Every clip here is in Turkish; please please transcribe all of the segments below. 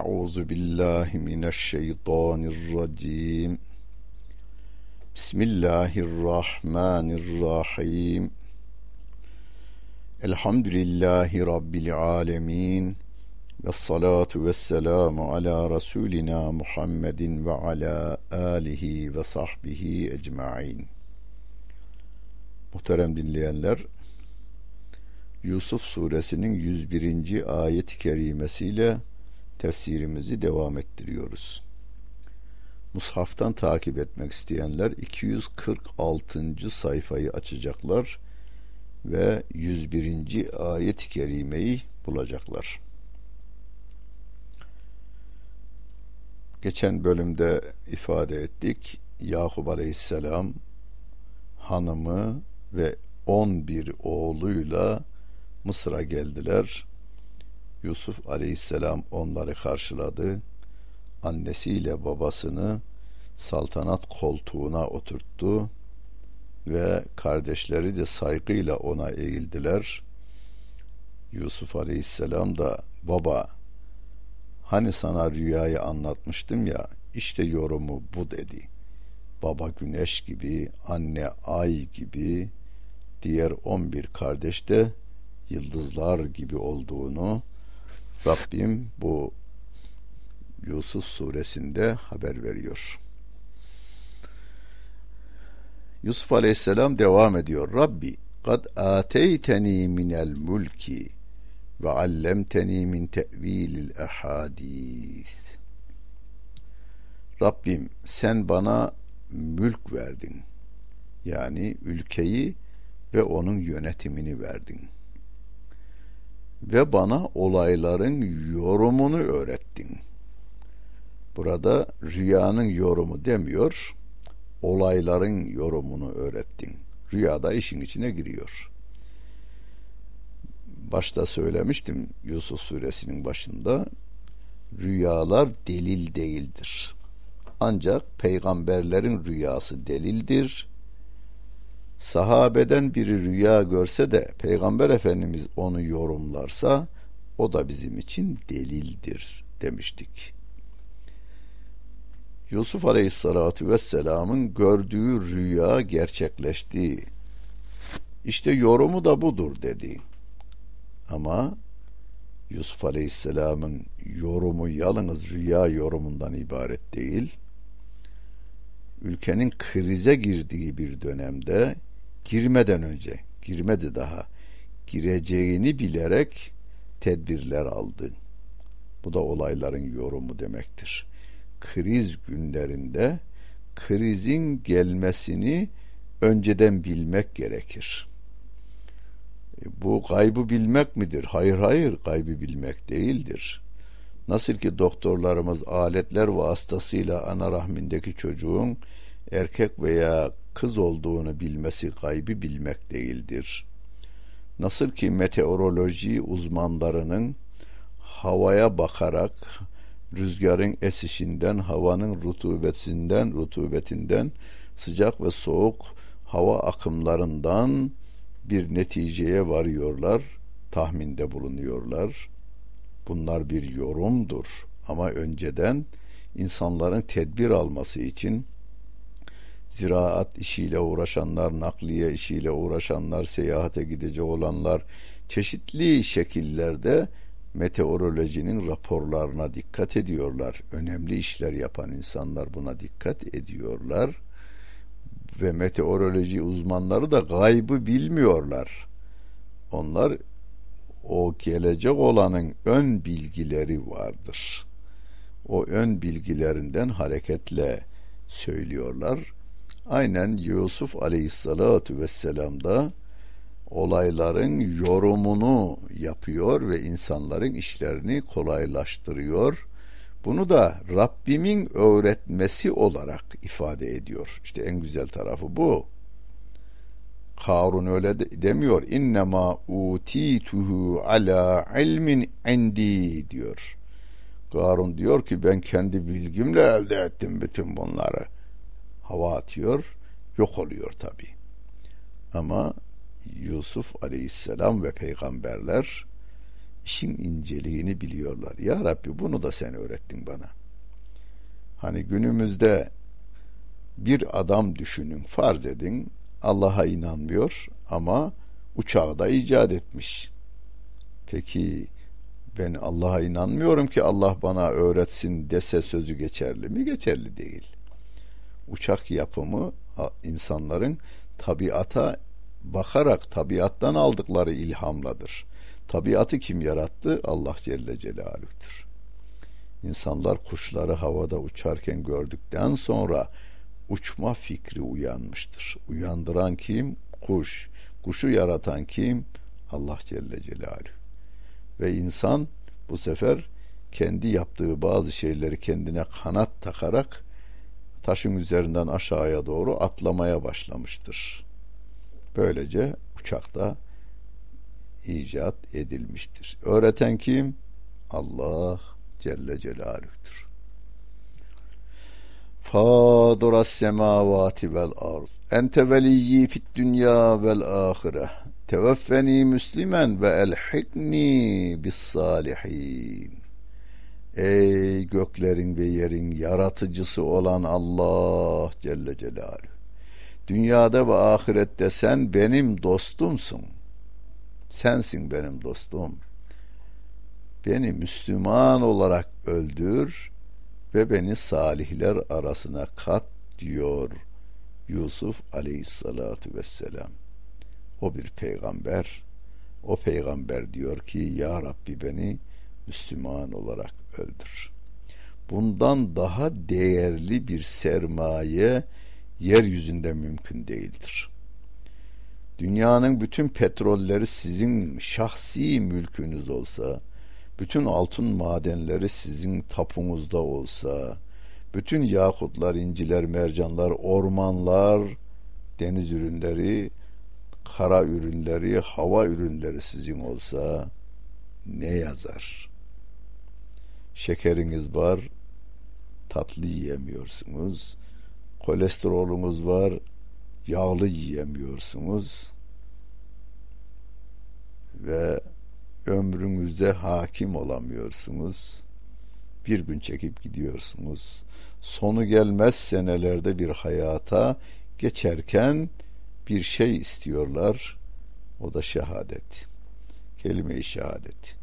Euzu billahi mineşşeytanirracim. Bismillahirrahmanirrahim. Elhamdülillahi rabbil alamin. Ves salatu ves selamu ala rasulina Muhammedin ve ala alihi ve sahbihi ecmaîn. Muhterem dinleyenler, Yusuf suresinin 101. ayet-i kerimesiyle ile tefsirimizi devam ettiriyoruz. Mushaftan takip etmek isteyenler 246. sayfayı açacaklar ve 101. ayet-i kerimeyi bulacaklar. Geçen bölümde ifade ettik. Yakup Aleyhisselam hanımı ve 11 oğluyla Mısır'a geldiler. Yusuf aleyhisselam onları karşıladı. Annesiyle babasını saltanat koltuğuna oturttu ve kardeşleri de saygıyla ona eğildiler. Yusuf aleyhisselam da baba hani sana rüyayı anlatmıştım ya işte yorumu bu dedi. Baba güneş gibi, anne ay gibi, diğer on bir kardeş de yıldızlar gibi olduğunu Rabbim bu Yusuf suresinde haber veriyor. Yusuf aleyhisselam devam ediyor. Rabbi kad ateyteni minel mulki ve allemteni min tevilil ehadis. Rabbim sen bana mülk verdin. Yani ülkeyi ve onun yönetimini verdin.'' Ve bana olayların yorumunu öğrettin. Burada rüyanın yorumu demiyor, olayların yorumunu öğrettin. Rüyada işin içine giriyor. Başta söylemiştim Yusuf suresinin başında rüyalar delil değildir. Ancak peygamberlerin rüyası delildir sahabeden biri rüya görse de peygamber efendimiz onu yorumlarsa o da bizim için delildir demiştik. Yusuf Aleyhisselatü Vesselam'ın gördüğü rüya gerçekleşti. İşte yorumu da budur dedi. Ama Yusuf Aleyhisselam'ın yorumu yalnız rüya yorumundan ibaret değil. Ülkenin krize girdiği bir dönemde girmeden önce, girmedi daha, gireceğini bilerek tedbirler aldı. Bu da olayların yorumu demektir. Kriz günlerinde krizin gelmesini önceden bilmek gerekir. E, bu kaybı bilmek midir? Hayır hayır kaybı bilmek değildir. Nasıl ki doktorlarımız aletler vasıtasıyla ana rahmindeki çocuğun erkek veya kız olduğunu bilmesi gaybı bilmek değildir. Nasıl ki meteoroloji uzmanlarının havaya bakarak rüzgarın esişinden, havanın rutubetinden, rutubetinden, sıcak ve soğuk hava akımlarından bir neticeye varıyorlar, tahminde bulunuyorlar. Bunlar bir yorumdur ama önceden insanların tedbir alması için ziraat işiyle uğraşanlar, nakliye işiyle uğraşanlar, seyahate gidecek olanlar çeşitli şekillerde meteorolojinin raporlarına dikkat ediyorlar. Önemli işler yapan insanlar buna dikkat ediyorlar. Ve meteoroloji uzmanları da gaybı bilmiyorlar. Onlar o gelecek olanın ön bilgileri vardır. O ön bilgilerinden hareketle söylüyorlar aynen Yusuf aleyhissalatu vesselam da olayların yorumunu yapıyor ve insanların işlerini kolaylaştırıyor. Bunu da Rabbimin öğretmesi olarak ifade ediyor. İşte en güzel tarafı bu. Karun öyle de, demiyor. İnnemâ utituhu ala ilmin indi diyor. Karun diyor ki ben kendi bilgimle elde ettim bütün bunları hava atıyor, yok oluyor tabi. Ama Yusuf aleyhisselam ve peygamberler işin inceliğini biliyorlar. Ya Rabbi bunu da sen öğrettin bana. Hani günümüzde bir adam düşünün, farz edin Allah'a inanmıyor ama uçağı da icat etmiş. Peki ben Allah'a inanmıyorum ki Allah bana öğretsin dese sözü geçerli mi? Geçerli değil. Uçak yapımı insanların tabiata bakarak tabiattan aldıkları ilhamladır. Tabiatı kim yarattı? Allah Celle Celaluh'tür. İnsanlar kuşları havada uçarken gördükten sonra uçma fikri uyanmıştır. Uyandıran kim? Kuş. Kuşu yaratan kim? Allah Celle Celaluhu. Ve insan bu sefer kendi yaptığı bazı şeyleri kendine kanat takarak taşın üzerinden aşağıya doğru atlamaya başlamıştır. Böylece uçakta icat edilmiştir. Öğreten kim? Allah Celle Celaluh'tür. Faduras semavati vel arz. Ente veliyyi fit dünya vel ahire. Teveffeni müslimen ve elhikni bis salihin. Ey göklerin ve yerin yaratıcısı olan Allah Celle Celaluhu. Dünyada ve ahirette sen benim dostumsun. Sensin benim dostum. Beni Müslüman olarak öldür ve beni salihler arasına kat diyor Yusuf aleyhissalatu vesselam. O bir peygamber. O peygamber diyor ki ya Rabbi beni Müslüman olarak öldür. Bundan daha değerli bir sermaye yeryüzünde mümkün değildir. Dünyanın bütün petrolleri sizin şahsi mülkünüz olsa, bütün altın madenleri sizin tapunuzda olsa, bütün yakutlar, inciler, mercanlar, ormanlar, deniz ürünleri, kara ürünleri, hava ürünleri sizin olsa ne yazar? Şekeriniz var, tatlı yiyemiyorsunuz. Kolesterolünüz var, yağlı yiyemiyorsunuz. Ve ömrünüze hakim olamıyorsunuz. Bir gün çekip gidiyorsunuz. Sonu gelmez senelerde bir hayata geçerken bir şey istiyorlar. O da şehadet. Kelime-i şehadet.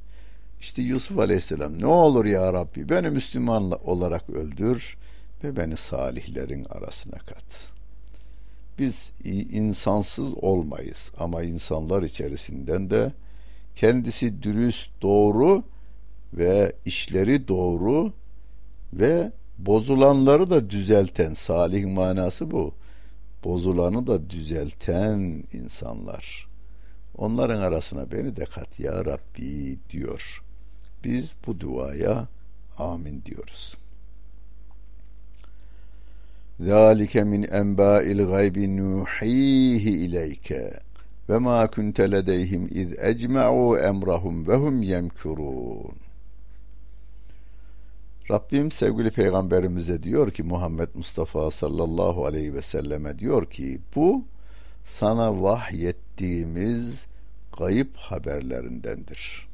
İşte Yusuf Aleyhisselam ne olur ya Rabbi beni Müslüman olarak öldür ve beni salihlerin arasına kat. Biz insansız olmayız ama insanlar içerisinden de kendisi dürüst, doğru ve işleri doğru ve bozulanları da düzelten salih manası bu. Bozulanı da düzelten insanlar. Onların arasına beni de kat ya Rabbi diyor. Biz bu duaya amin diyoruz. Zalike min enba'il gaybi nuhihi ileyke ve ma kunte ledeyhim iz ecma'u emrahum ve. Rabbim sevgili peygamberimize diyor ki Muhammed Mustafa sallallahu aleyhi ve selleme diyor ki bu sana vahyettiğimiz gayip haberlerindendir.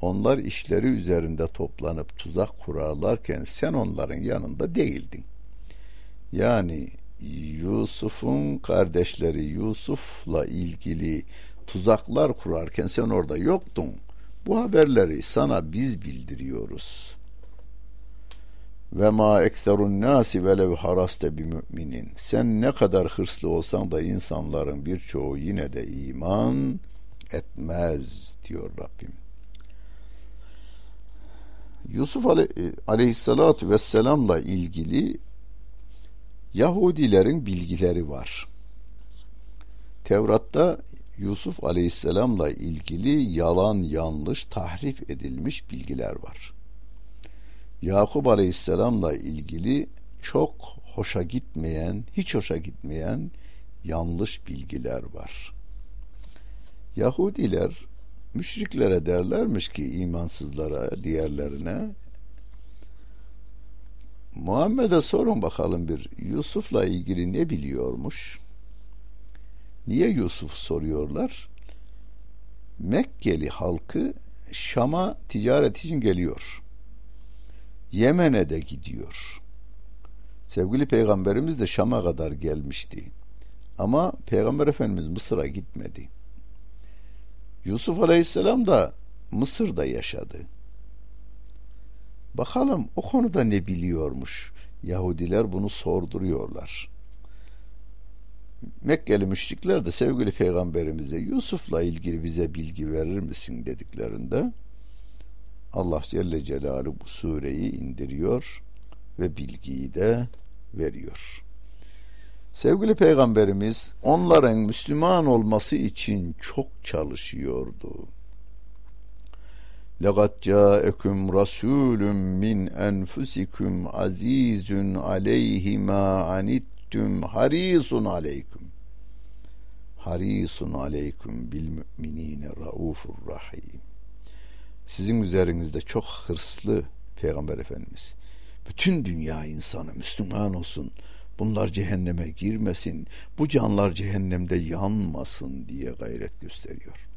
Onlar işleri üzerinde toplanıp tuzak kurarlarken sen onların yanında değildin. Yani Yusuf'un kardeşleri Yusuf'la ilgili tuzaklar kurarken sen orada yoktun. Bu haberleri sana biz bildiriyoruz. Ve ma ekserun nasi velev haraste bi müminin. Sen ne kadar hırslı olsan da insanların birçoğu yine de iman etmez diyor Rabbim. Yusuf aleyhissalatü vesselamla ilgili Yahudilerin bilgileri var. Tevrat'ta Yusuf Aleyhisselam'la ilgili yalan, yanlış, tahrif edilmiş bilgiler var. Yakup Aleyhisselam'la ilgili çok hoşa gitmeyen, hiç hoşa gitmeyen yanlış bilgiler var. Yahudiler müşriklere derlermiş ki imansızlara, diğerlerine Muhammed'e sorun bakalım bir Yusuf'la ilgili ne biliyormuş? Niye Yusuf soruyorlar? Mekkeli halkı Şam'a ticaret için geliyor. Yemen'e de gidiyor. Sevgili peygamberimiz de Şam'a kadar gelmişti. Ama peygamber efendimiz Mısır'a gitmedi. Yusuf aleyhisselam da Mısır'da yaşadı. Bakalım o konuda ne biliyormuş. Yahudiler bunu sorduruyorlar. Mekkeli müşrikler de sevgili peygamberimize Yusuf'la ilgili bize bilgi verir misin dediklerinde Allah Celle Celaluhu bu sureyi indiriyor ve bilgiyi de veriyor. Sevgili peygamberimiz onların Müslüman olması için çok çalışıyordu. لَقَدْ جَاءَكُمْ رَسُولٌ مِّنْ أَنْفُسِكُمْ عَز۪يزٌ عَلَيْهِ مَا عَنِتْتُمْ حَر۪يصٌ عَلَيْكُمْ harisun aleykum bil müminine raufur rahim. Sizin üzerinizde çok hırslı Peygamber Efendimiz. Bütün dünya insanı Müslüman olsun. Bunlar cehenneme girmesin. Bu canlar cehennemde yanmasın diye gayret gösteriyor.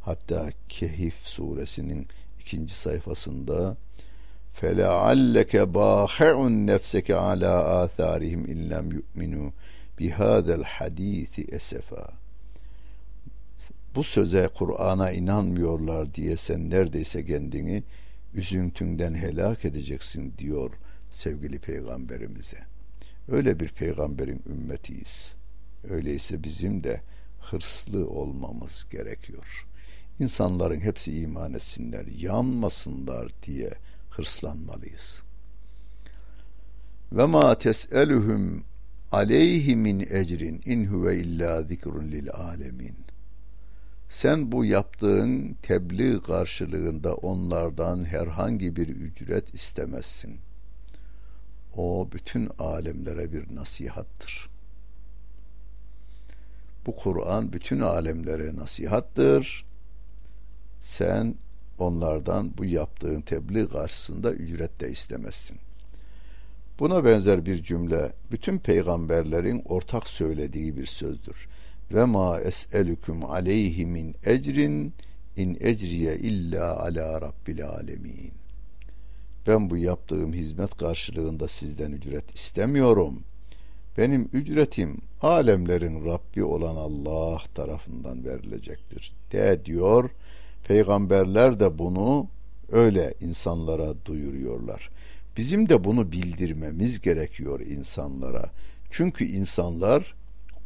Hatta Kehif suresinin ikinci sayfasında فَلَعَلَّكَ بَاخِعٌ نَفْسَكَ عَلَى آثَارِهِمْ اِنْ لَمْ يُؤْمِنُوا بِهَذَا الْحَد۪يثِ اَسَفًا bu söze Kur'an'a inanmıyorlar diye sen neredeyse kendini üzüntünden helak edeceksin diyor sevgili peygamberimize. Öyle bir peygamberin ümmetiyiz. Öyleyse bizim de hırslı olmamız gerekiyor. İnsanların hepsi iman etsinler, yanmasınlar diye hırslanmalıyız. Ve ma tes'eluhum aleyhi min ecrin in huve illa zikrun lil alemin. Sen bu yaptığın tebliğ karşılığında onlardan herhangi bir ücret istemezsin. O bütün alemlere bir nasihattır. Bu Kur'an bütün alemlere nasihattır. Sen onlardan bu yaptığın tebliğ karşısında ücret de istemezsin. Buna benzer bir cümle bütün peygamberlerin ortak söylediği bir sözdür ve ma es'elüküm aleyhi min ecrin in ecriye illa ala rabbil alemin. Ben bu yaptığım hizmet karşılığında sizden ücret istemiyorum. Benim ücretim alemlerin Rabbi olan Allah tarafından verilecektir. De diyor. Peygamberler de bunu öyle insanlara duyuruyorlar. Bizim de bunu bildirmemiz gerekiyor insanlara. Çünkü insanlar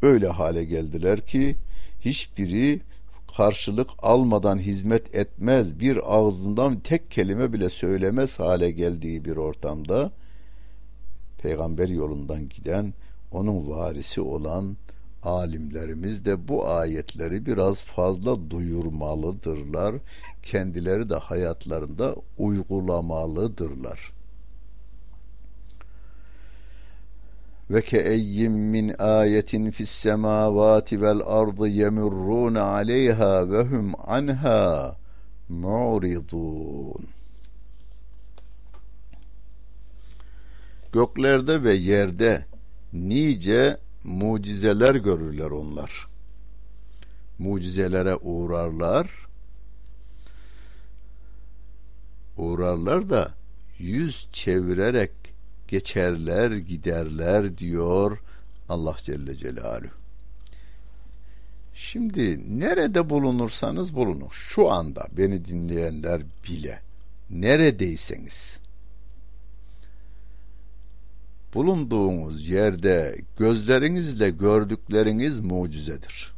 öyle hale geldiler ki hiçbiri karşılık almadan hizmet etmez, bir ağzından tek kelime bile söylemez hale geldiği bir ortamda peygamber yolundan giden, onun varisi olan alimlerimiz de bu ayetleri biraz fazla duyurmalıdırlar. Kendileri de hayatlarında uygulamalıdırlar. Ve keeyyim min ayetin fis semavati vel ardı yemurrun aleyha ve hum anha mu'ridun Göklerde ve yerde nice mucizeler görürler onlar. Mucizelere uğrarlar. Uğrarlar da yüz çevirerek geçerler giderler diyor Allah Celle Celaluhu. Şimdi nerede bulunursanız bulunun. Şu anda beni dinleyenler bile neredeyseniz bulunduğunuz yerde gözlerinizle gördükleriniz mucizedir.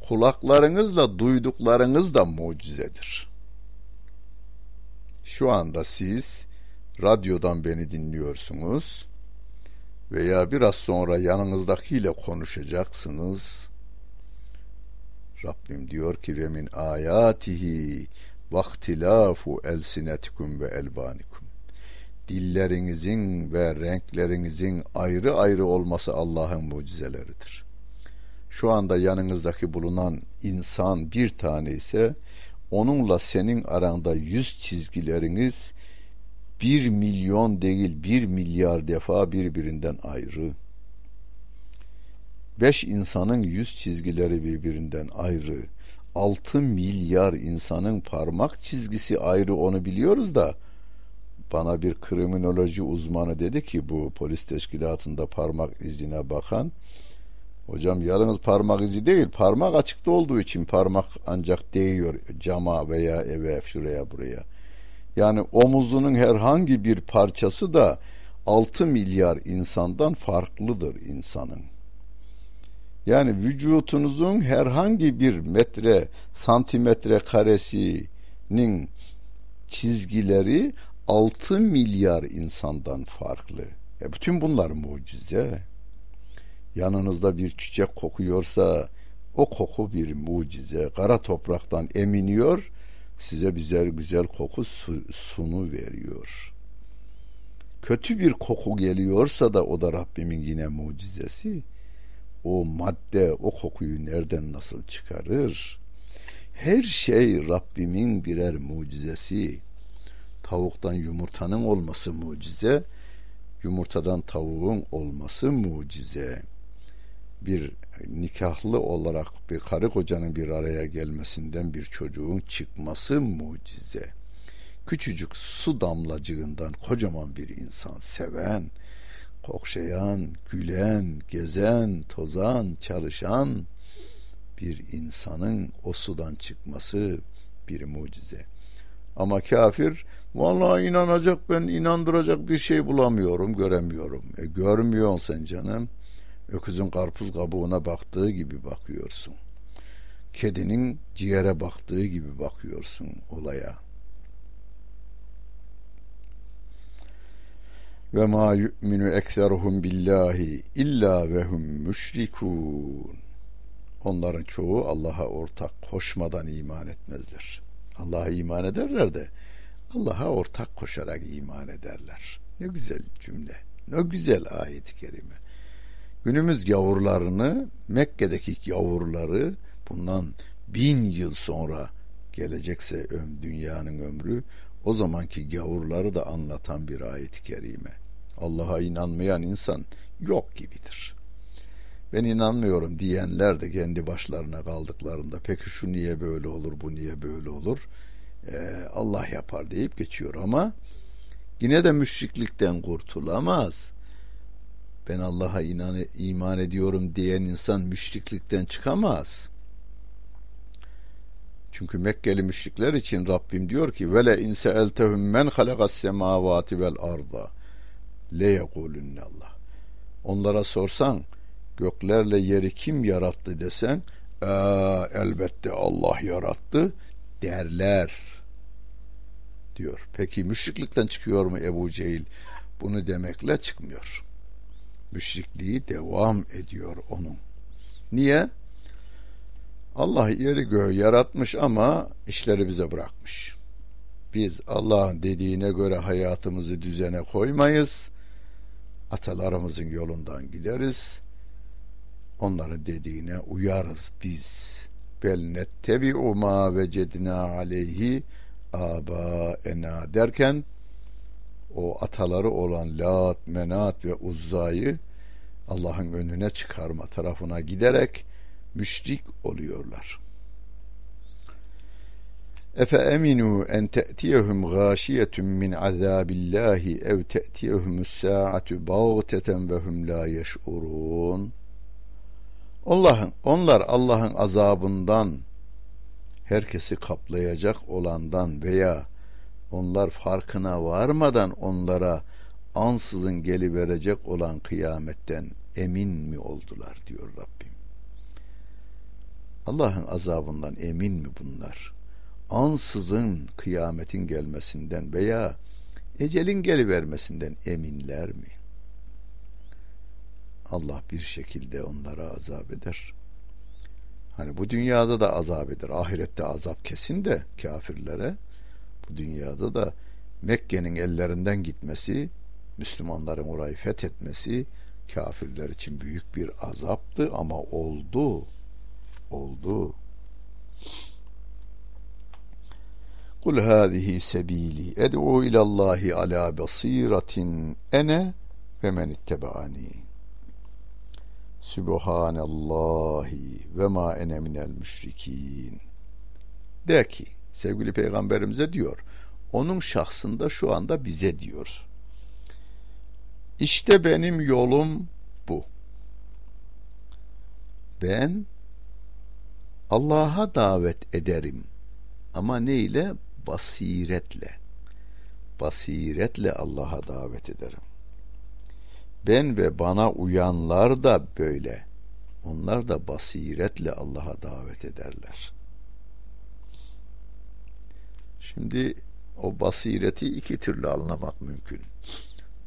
Kulaklarınızla duyduklarınız da mucizedir. Şu anda siz radyodan beni dinliyorsunuz veya biraz sonra yanınızdakiyle konuşacaksınız. Rabbim diyor ki ve min ayatihi vaktilafu elsinetikum ve elbanikum. Dillerinizin ve renklerinizin ayrı ayrı olması Allah'ın mucizeleridir. Şu anda yanınızdaki bulunan insan bir tane ise onunla senin aranda yüz çizgileriniz bir milyon değil bir milyar defa birbirinden ayrı. beş insanın yüz çizgileri birbirinden ayrı. Altı milyar insanın parmak çizgisi ayrı onu biliyoruz da bana bir kriminoloji uzmanı dedi ki bu polis teşkilatında parmak izine bakan hocam yalnız parmak izi değil parmak açıkta olduğu için parmak ancak değiyor cama veya eve şuraya buraya yani omuzunun herhangi bir parçası da 6 milyar insandan farklıdır insanın. Yani vücutunuzun herhangi bir metre, santimetre karesinin çizgileri 6 milyar insandan farklı. E bütün bunlar mucize. Yanınızda bir çiçek kokuyorsa o koku bir mucize. Kara topraktan eminiyor, size güzel güzel koku su, sunu veriyor. Kötü bir koku geliyorsa da o da Rabbimin yine mucizesi. O madde o kokuyu nereden nasıl çıkarır? Her şey Rabbimin birer mucizesi tavuktan yumurtanın olması mucize, yumurtadan tavuğun olması mucize. Bir nikahlı olarak bir karı kocanın bir araya gelmesinden bir çocuğun çıkması mucize. Küçücük su damlacığından kocaman bir insan seven, kokşayan, gülen, gezen, tozan, çalışan bir insanın o sudan çıkması bir mucize. Ama kafir Vallahi inanacak ben inandıracak bir şey bulamıyorum, göremiyorum. E görmüyorsun sen canım. Öküzün karpuz kabuğuna baktığı gibi bakıyorsun. Kedinin ciğere baktığı gibi bakıyorsun olaya. Ve ma yu'minu ekseruhum billahi illa ve hum müşrikun. Onların çoğu Allah'a ortak koşmadan iman etmezler. Allah'a iman ederler de Allah'a ortak koşarak iman ederler. Ne güzel cümle. Ne güzel ayet-i kerime. Günümüz gavurlarını, Mekke'deki gavurları bundan bin yıl sonra gelecekse dünyanın ömrü o zamanki gavurları da anlatan bir ayet-i kerime. Allah'a inanmayan insan yok gibidir. Ben inanmıyorum diyenler de kendi başlarına kaldıklarında peki şu niye böyle olur bu niye böyle olur e, Allah yapar deyip geçiyor ama yine de müşriklikten kurtulamaz. Ben Allah'a inan iman ediyorum diyen insan müşriklikten çıkamaz. Çünkü Mekkeli müşrikler için Rabbim diyor ki vele in seeltehum men halakas semavati vel arda le yekulunne Allah. Onlara sorsan göklerle yeri kim yarattı desen elbette Allah yarattı derler diyor. Peki müşriklikten çıkıyor mu Ebu Cehil? Bunu demekle çıkmıyor. Müşrikliği devam ediyor onun. Niye? Allah yeri göğü yaratmış ama işleri bize bırakmış. Biz Allah'ın dediğine göre hayatımızı düzene koymayız. Atalarımızın yolundan gideriz. Onların dediğine uyarız biz bel nettebi'u ma vecedna aleyhi aba ena derken o ataları olan Lat, Menat ve Uzza'yı Allah'ın önüne çıkarma tarafına giderek müşrik oluyorlar. Efe eminu en te'tiyehum gâşiyetun min azâbillâhi ev te'tiyehumus sâ'atu bağteten ve hum la yeş'urûn Allah'ın onlar Allah'ın azabından herkesi kaplayacak olandan veya onlar farkına varmadan onlara ansızın geliverecek olan kıyametten emin mi oldular diyor Rabbim. Allah'ın azabından emin mi bunlar? Ansızın kıyametin gelmesinden veya ecelin gelivermesinden eminler mi? Allah bir şekilde onlara azap eder. Hani bu dünyada da azap eder. Ahirette azap kesin de kafirlere. Dünyada da Mekke'nin ellerinden gitmesi, Müslümanların orayı fethetmesi kafirler için büyük bir azaptı ama oldu. Oldu. Kul hâzihi sebîli ed'u ilallahi ala basiratin ene ve men ittebaani. Sübhanallahi ve ma ene minel müşrikin. De ki sevgili peygamberimize diyor. Onun şahsında şu anda bize diyor. İşte benim yolum bu. Ben Allah'a davet ederim. Ama ne ile? Basiretle. Basiretle Allah'a davet ederim. Ben ve bana uyanlar da böyle. Onlar da basiretle Allah'a davet ederler. Şimdi o basireti iki türlü anlamak mümkün.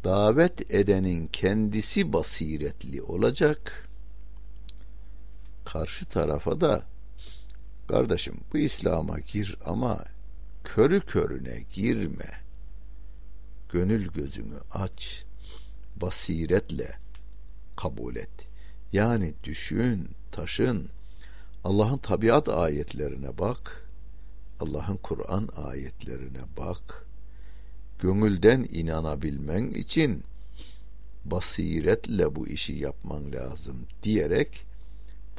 Davet edenin kendisi basiretli olacak. Karşı tarafa da kardeşim bu İslam'a gir ama körü körüne girme. Gönül gözünü aç. Basiretle kabul et. Yani düşün, taşın. Allah'ın tabiat ayetlerine bak Allah'ın Kur'an ayetlerine bak. Gönülden inanabilmen için basiretle bu işi yapman lazım diyerek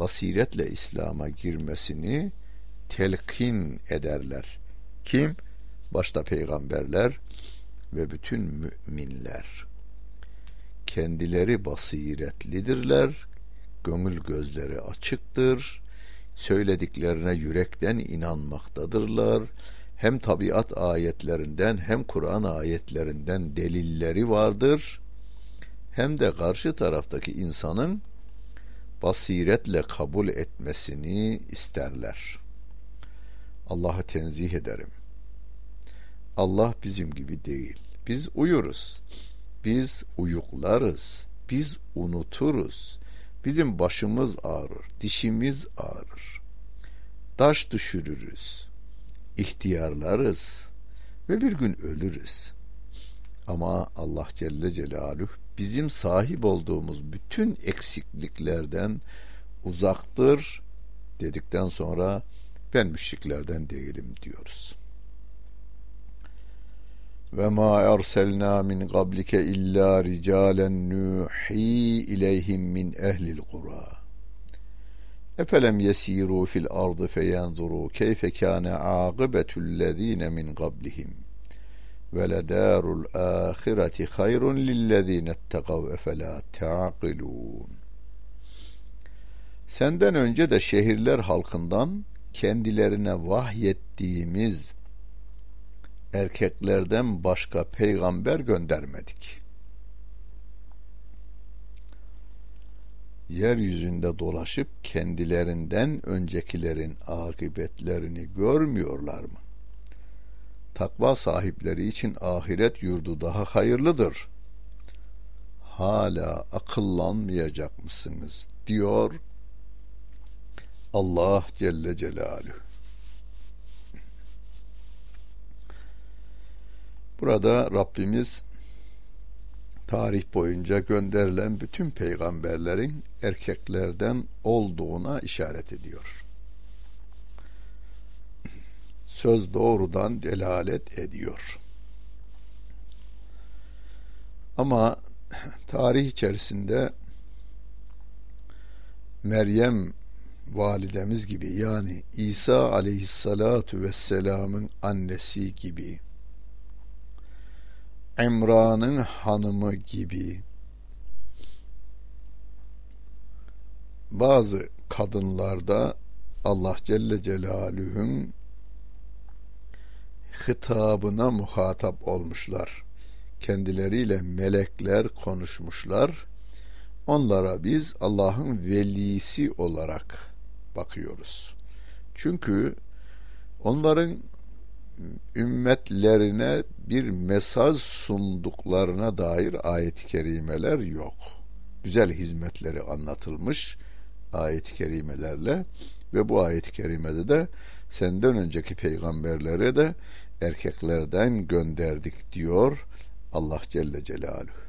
basiretle İslam'a girmesini telkin ederler. Kim? Başta peygamberler ve bütün müminler. Kendileri basiretlidirler, gönül gözleri açıktır, söylediklerine yürekten inanmaktadırlar. Hem tabiat ayetlerinden hem Kur'an ayetlerinden delilleri vardır. Hem de karşı taraftaki insanın basiretle kabul etmesini isterler. Allah'ı tenzih ederim. Allah bizim gibi değil. Biz uyuruz. Biz uyuklarız. Biz unuturuz. Bizim başımız ağrır, dişimiz ağrır. Taş düşürürüz. ihtiyarlarız ve bir gün ölürüz. Ama Allah Celle Celaluhu bizim sahip olduğumuz bütün eksikliklerden uzaktır dedikten sonra ben müşriklerden değilim diyoruz ve ma erselna min qablike illa ricalen nuhi ileyhim min ehlil qura. Efelem yesiru fil ardı feyanzuru keyfe kâne âgıbetullezîne min qablihim. Ve ledârul âhireti hayrun lillezîne ettegav efelâ te'akilûn Senden önce de şehirler halkından kendilerine vahyettiğimiz erkeklerden başka peygamber göndermedik. Yeryüzünde dolaşıp kendilerinden öncekilerin akıbetlerini görmüyorlar mı? Takva sahipleri için ahiret yurdu daha hayırlıdır. Hala akıllanmayacak mısınız? diyor Allah Celle Celaluhu. Burada Rabbimiz tarih boyunca gönderilen bütün peygamberlerin erkeklerden olduğuna işaret ediyor. Söz doğrudan delalet ediyor. Ama tarih içerisinde Meryem validemiz gibi yani İsa aleyhissalatu vesselamın annesi gibi İmran'ın hanımı gibi bazı kadınlarda Allah Celle Celaluhu'nun hitabına muhatap olmuşlar. Kendileriyle melekler konuşmuşlar. Onlara biz Allah'ın velisi olarak bakıyoruz. Çünkü onların ümmetlerine bir mesaj sunduklarına dair ayet-i kerimeler yok. Güzel hizmetleri anlatılmış ayet-i kerimelerle ve bu ayet-i kerimede de senden önceki peygamberlere de erkeklerden gönderdik diyor Allah Celle Celaluhu.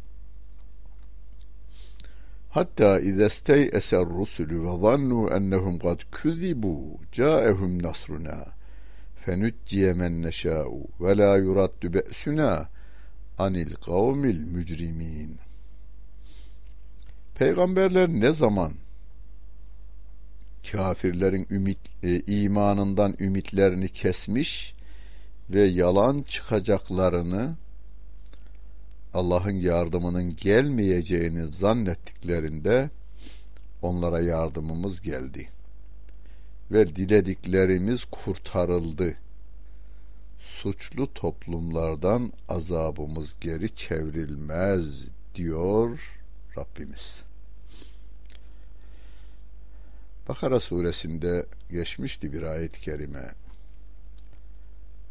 Hatta izestey eser rusulü ve zannu ennehum kad küzibu caehum nasruna فَنُجِّيَ مَنْ نَشَاءُ وَلَا يُرَدُّ بَأْسُنَا anil kavmil mücrimin. Peygamberler ne zaman kafirlerin ümit e, imanından ümitlerini kesmiş ve yalan çıkacaklarını Allah'ın yardımının gelmeyeceğini zannettiklerinde onlara yardımımız geldi ve dilediklerimiz kurtarıldı. Suçlu toplumlardan azabımız geri çevrilmez diyor Rabbimiz. Bakara suresinde geçmişti bir ayet-i kerime.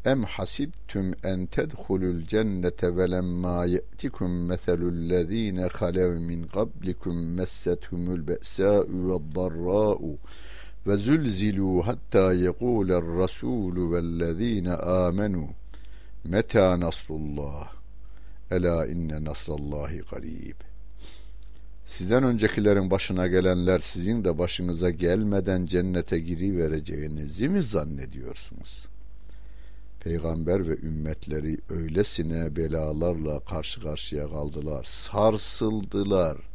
Em hasibtum en tedhulul cennete ve lemma ye'tikum meselul lezine halev min qablikum messethumul be'sa'u ve'd-darra'u ve zulzilu hatta yekulel rasul vellezine amenu meta nasrullah ela inne nasrallahi garib Sizden öncekilerin başına gelenler sizin de başınıza gelmeden cennete girivereceğinizi mi zannediyorsunuz? Peygamber ve ümmetleri öylesine belalarla karşı karşıya kaldılar, sarsıldılar.''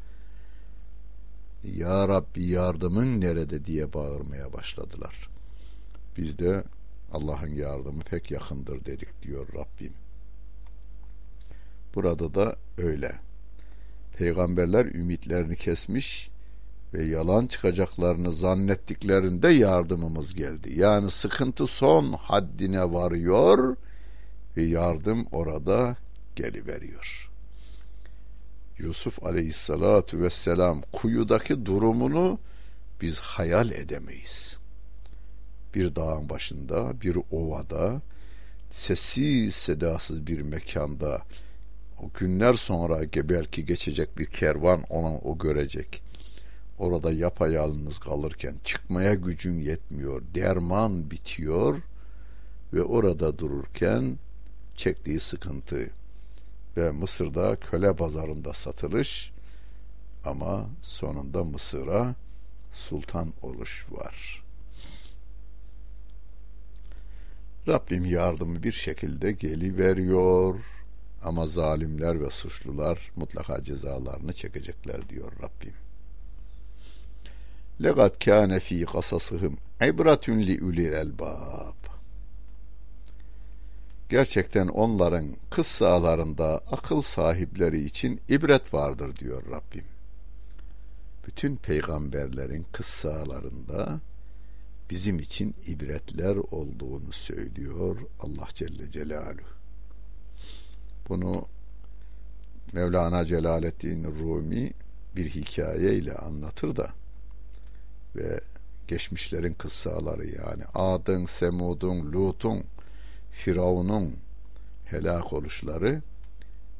Ya Rabbi yardımın nerede diye bağırmaya başladılar. Biz de Allah'ın yardımı pek yakındır dedik diyor Rabbim. Burada da öyle. Peygamberler ümitlerini kesmiş ve yalan çıkacaklarını zannettiklerinde yardımımız geldi. Yani sıkıntı son haddine varıyor ve yardım orada geliveriyor. Yusuf aleyhissalatu vesselam kuyudaki durumunu biz hayal edemeyiz. Bir dağın başında, bir ovada, sessiz sedasız bir mekanda, o günler sonra belki geçecek bir kervan onu o görecek. Orada yapayalnız kalırken çıkmaya gücün yetmiyor, derman bitiyor ve orada dururken çektiği sıkıntı, ve Mısır'da köle pazarında satılış ama sonunda Mısır'a sultan oluş var. Rabbim yardımı bir şekilde geli veriyor ama zalimler ve suçlular mutlaka cezalarını çekecekler diyor Rabbim. Legat kâne fî kasasıhım ibretun li ulil elbab gerçekten onların kıssalarında akıl sahipleri için ibret vardır diyor Rabbim. Bütün peygamberlerin kıssalarında bizim için ibretler olduğunu söylüyor Allah Celle Celaluhu. Bunu Mevlana Celaleddin Rumi bir hikayeyle anlatır da ve geçmişlerin kıssaları yani Adın, Semud'un, Lut'un Firavun'un helak oluşları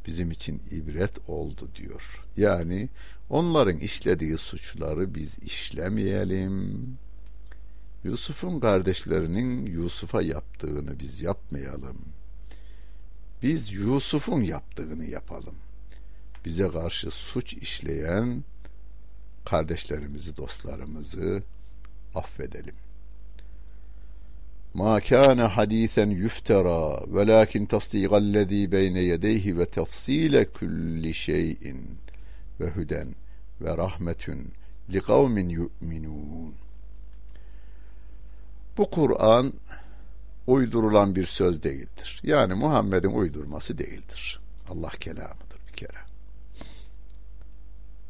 bizim için ibret oldu diyor. Yani onların işlediği suçları biz işlemeyelim. Yusuf'un kardeşlerinin Yusuf'a yaptığını biz yapmayalım. Biz Yusuf'un yaptığını yapalım. Bize karşı suç işleyen kardeşlerimizi, dostlarımızı affedelim. Ma kana hadisen yuftara velakin tasdiqallezî beyne yedeyhi ve tefsile kulli şeyin ve huden ve rahmetun li kavmin yu'minun. Bu Kur'an uydurulan bir söz değildir. Yani Muhammed'in uydurması değildir. Allah kelamıdır bir kere.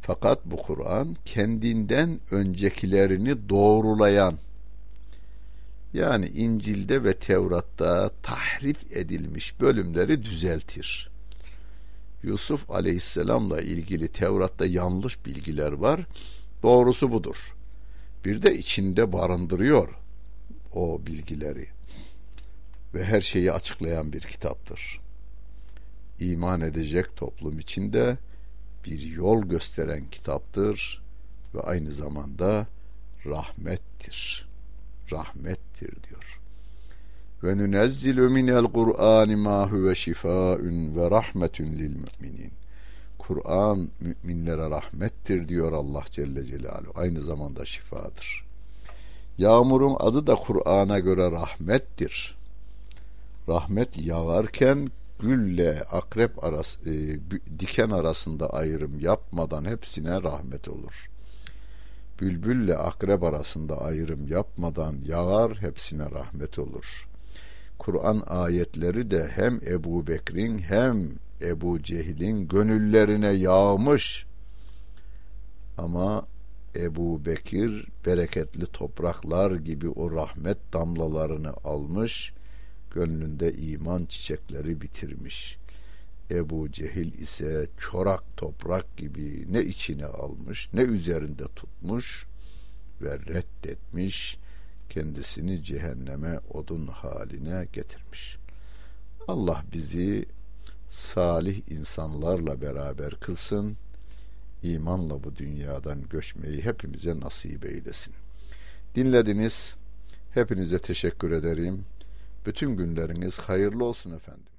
Fakat bu Kur'an kendinden öncekilerini doğrulayan yani İncil'de ve Tevrat'ta tahrif edilmiş bölümleri düzeltir. Yusuf Aleyhisselam'la ilgili Tevrat'ta yanlış bilgiler var. Doğrusu budur. Bir de içinde barındırıyor o bilgileri ve her şeyi açıklayan bir kitaptır. İman edecek toplum içinde bir yol gösteren kitaptır ve aynı zamanda rahmettir.'' Rahmettir diyor. Ve nunezzilu minel Kur'an ma huve şifaun ve rahmetun lil müminin. Kur'an müminlere rahmettir diyor Allah Celle Celaluhu. Aynı zamanda şifadır. Yağmurun adı da Kur'an'a göre rahmettir. Rahmet yağarken gülle akrep arası e, diken arasında ayrım yapmadan hepsine rahmet olur. Bülbülle akrep arasında ayrım yapmadan yağar hepsine rahmet olur. Kur'an ayetleri de hem Ebu Bekir'in hem Ebu Cehil'in gönüllerine yağmış. Ama Ebu Bekir bereketli topraklar gibi o rahmet damlalarını almış, gönlünde iman çiçekleri bitirmiş. Ebu Cehil ise çorak toprak gibi ne içine almış ne üzerinde tutmuş ve reddetmiş kendisini cehenneme odun haline getirmiş. Allah bizi salih insanlarla beraber kılsın, imanla bu dünyadan göçmeyi hepimize nasip eylesin. Dinlediniz, hepinize teşekkür ederim. Bütün günleriniz hayırlı olsun efendim.